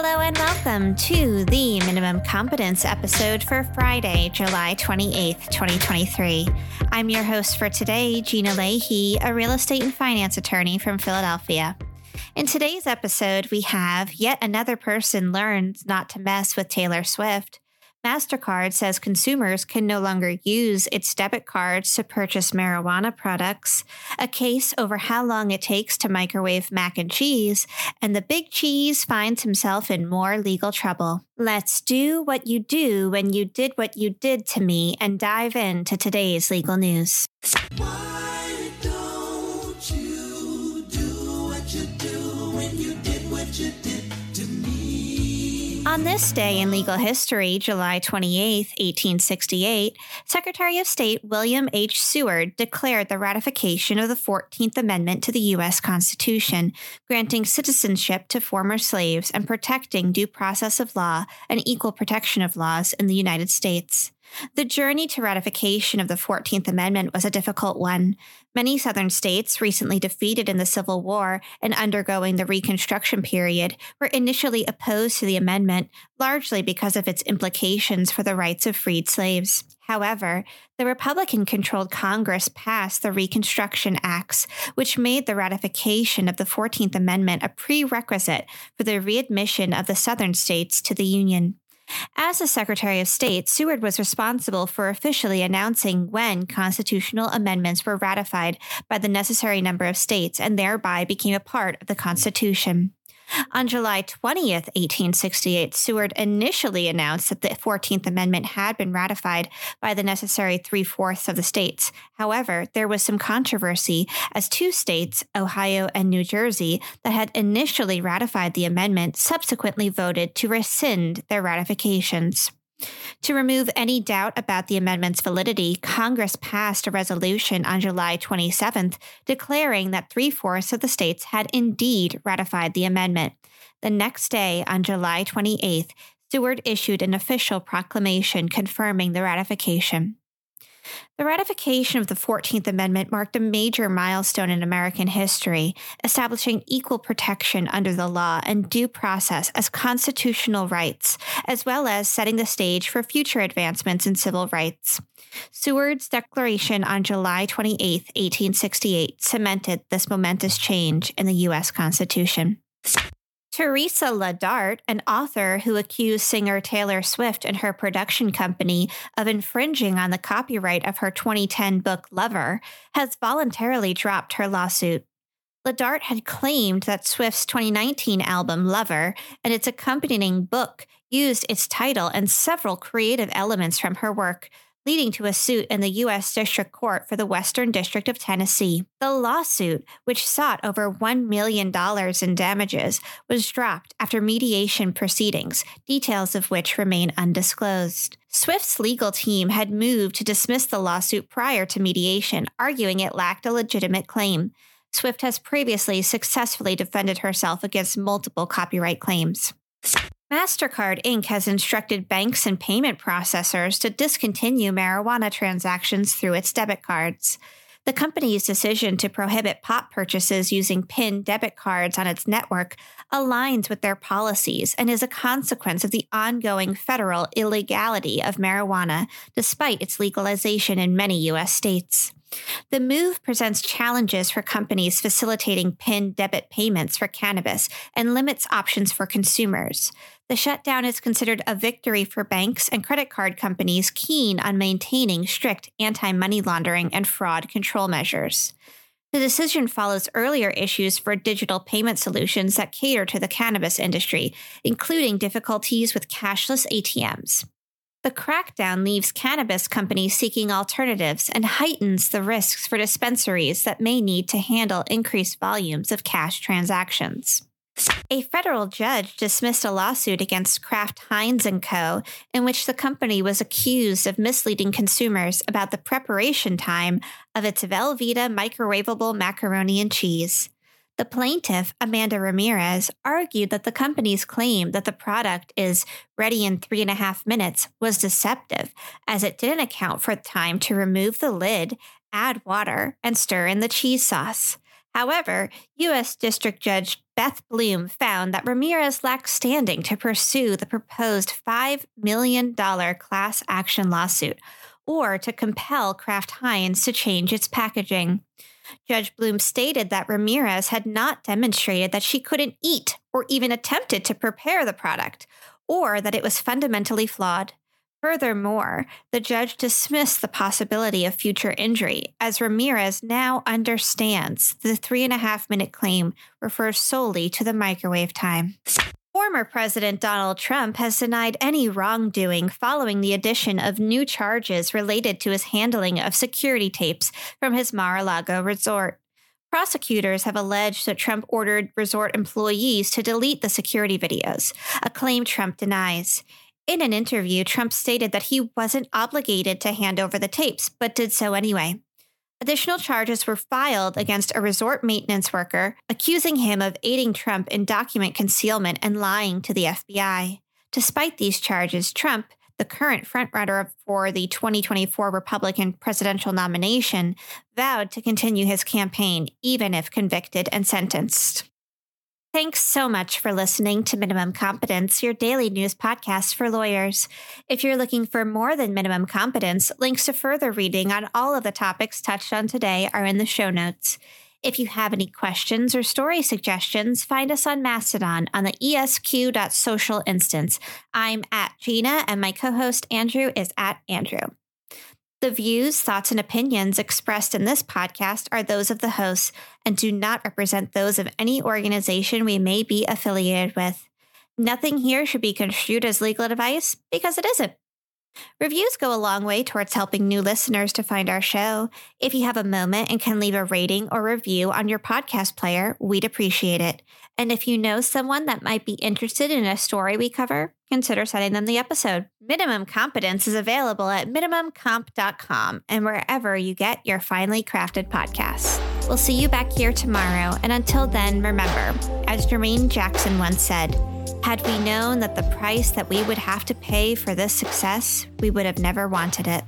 Hello and welcome to the Minimum Competence episode for Friday, July 28th, 2023. I'm your host for today, Gina Leahy, a real estate and finance attorney from Philadelphia. In today's episode, we have yet another person learns not to mess with Taylor Swift. MasterCard says consumers can no longer use its debit cards to purchase marijuana products, a case over how long it takes to microwave mac and cheese, and the big cheese finds himself in more legal trouble. Let's do what you do when you did what you did to me and dive into today's legal news. You did what you did? On this day in legal history, July 28, 1868, Secretary of State William H. Seward declared the ratification of the 14th Amendment to the U.S. Constitution, granting citizenship to former slaves and protecting due process of law and equal protection of laws in the United States. The journey to ratification of the 14th Amendment was a difficult one. Many Southern states, recently defeated in the Civil War and undergoing the Reconstruction period, were initially opposed to the amendment, largely because of its implications for the rights of freed slaves. However, the Republican controlled Congress passed the Reconstruction Acts, which made the ratification of the 14th Amendment a prerequisite for the readmission of the Southern states to the Union. As the Secretary of State, Seward was responsible for officially announcing when constitutional amendments were ratified by the necessary number of states and thereby became a part of the Constitution. On July 20th, 1868, Seward initially announced that the 14th Amendment had been ratified by the necessary three fourths of the states. However, there was some controversy as two states, Ohio and New Jersey, that had initially ratified the amendment subsequently voted to rescind their ratifications. To remove any doubt about the amendment's validity, Congress passed a resolution on July 27th declaring that three fourths of the states had indeed ratified the amendment. The next day, on July 28th, Seward issued an official proclamation confirming the ratification. The ratification of the 14th Amendment marked a major milestone in American history, establishing equal protection under the law and due process as constitutional rights, as well as setting the stage for future advancements in civil rights. Seward's declaration on July 28, 1868, cemented this momentous change in the U.S. Constitution. Teresa La Dart, an author who accused singer Taylor Swift and her production company of infringing on the copyright of her 2010 book Lover, has voluntarily dropped her lawsuit. La Dart had claimed that Swift's 2019 album Lover and its accompanying book used its title and several creative elements from her work, leading to a suit in the U.S. District Court for the Western District of Tennessee. The lawsuit, which sought over $1 million in damages, was dropped after mediation proceedings, details of which remain undisclosed. Swift's legal team had moved to dismiss the lawsuit prior to mediation, arguing it lacked a legitimate claim. Swift has previously successfully defended herself against multiple copyright claims. MasterCard Inc. has instructed banks and payment processors to discontinue marijuana transactions through its debit cards. The company's decision to prohibit pot purchases using PIN debit cards on its network aligns with their policies and is a consequence of the ongoing federal illegality of marijuana, despite its legalization in many U.S. states. The move presents challenges for companies facilitating PIN debit payments for cannabis and limits options for consumers. The shutdown is considered a victory for banks and credit card companies keen on maintaining strict anti money laundering and fraud control measures. The decision follows earlier issues for digital payment solutions that cater to the cannabis industry, including difficulties with cashless ATMs. The crackdown leaves cannabis companies seeking alternatives and heightens the risks for dispensaries that may need to handle increased volumes of cash transactions. A federal judge dismissed a lawsuit against Kraft Heinz & Co., in which the company was accused of misleading consumers about the preparation time of its Velveeta microwavable macaroni and cheese. The plaintiff, Amanda Ramirez, argued that the company's claim that the product is ready in three and a half minutes was deceptive, as it didn't account for time to remove the lid, add water, and stir in the cheese sauce. However, U.S. District Judge Beth Bloom found that Ramirez lacked standing to pursue the proposed $5 million class action lawsuit or to compel Kraft Heinz to change its packaging. Judge Bloom stated that Ramirez had not demonstrated that she couldn't eat or even attempted to prepare the product, or that it was fundamentally flawed. Furthermore, the judge dismissed the possibility of future injury, as Ramirez now understands the three and a half minute claim refers solely to the microwave time. Former President Donald Trump has denied any wrongdoing following the addition of new charges related to his handling of security tapes from his Mar a Lago resort. Prosecutors have alleged that Trump ordered resort employees to delete the security videos, a claim Trump denies. In an interview, Trump stated that he wasn't obligated to hand over the tapes, but did so anyway. Additional charges were filed against a resort maintenance worker, accusing him of aiding Trump in document concealment and lying to the FBI. Despite these charges, Trump, the current frontrunner for the 2024 Republican presidential nomination, vowed to continue his campaign even if convicted and sentenced. Thanks so much for listening to Minimum Competence, your daily news podcast for lawyers. If you're looking for more than minimum competence, links to further reading on all of the topics touched on today are in the show notes. If you have any questions or story suggestions, find us on Mastodon on the esq.social instance. I'm at Gina, and my co host Andrew is at Andrew. The views, thoughts, and opinions expressed in this podcast are those of the hosts and do not represent those of any organization we may be affiliated with. Nothing here should be construed as legal advice because it isn't. Reviews go a long way towards helping new listeners to find our show. If you have a moment and can leave a rating or review on your podcast player, we'd appreciate it. And if you know someone that might be interested in a story we cover, consider sending them the episode. Minimum Competence is available at minimumcomp.com and wherever you get your finely crafted podcasts. We'll see you back here tomorrow. And until then, remember, as Jermaine Jackson once said, had we known that the price that we would have to pay for this success, we would have never wanted it.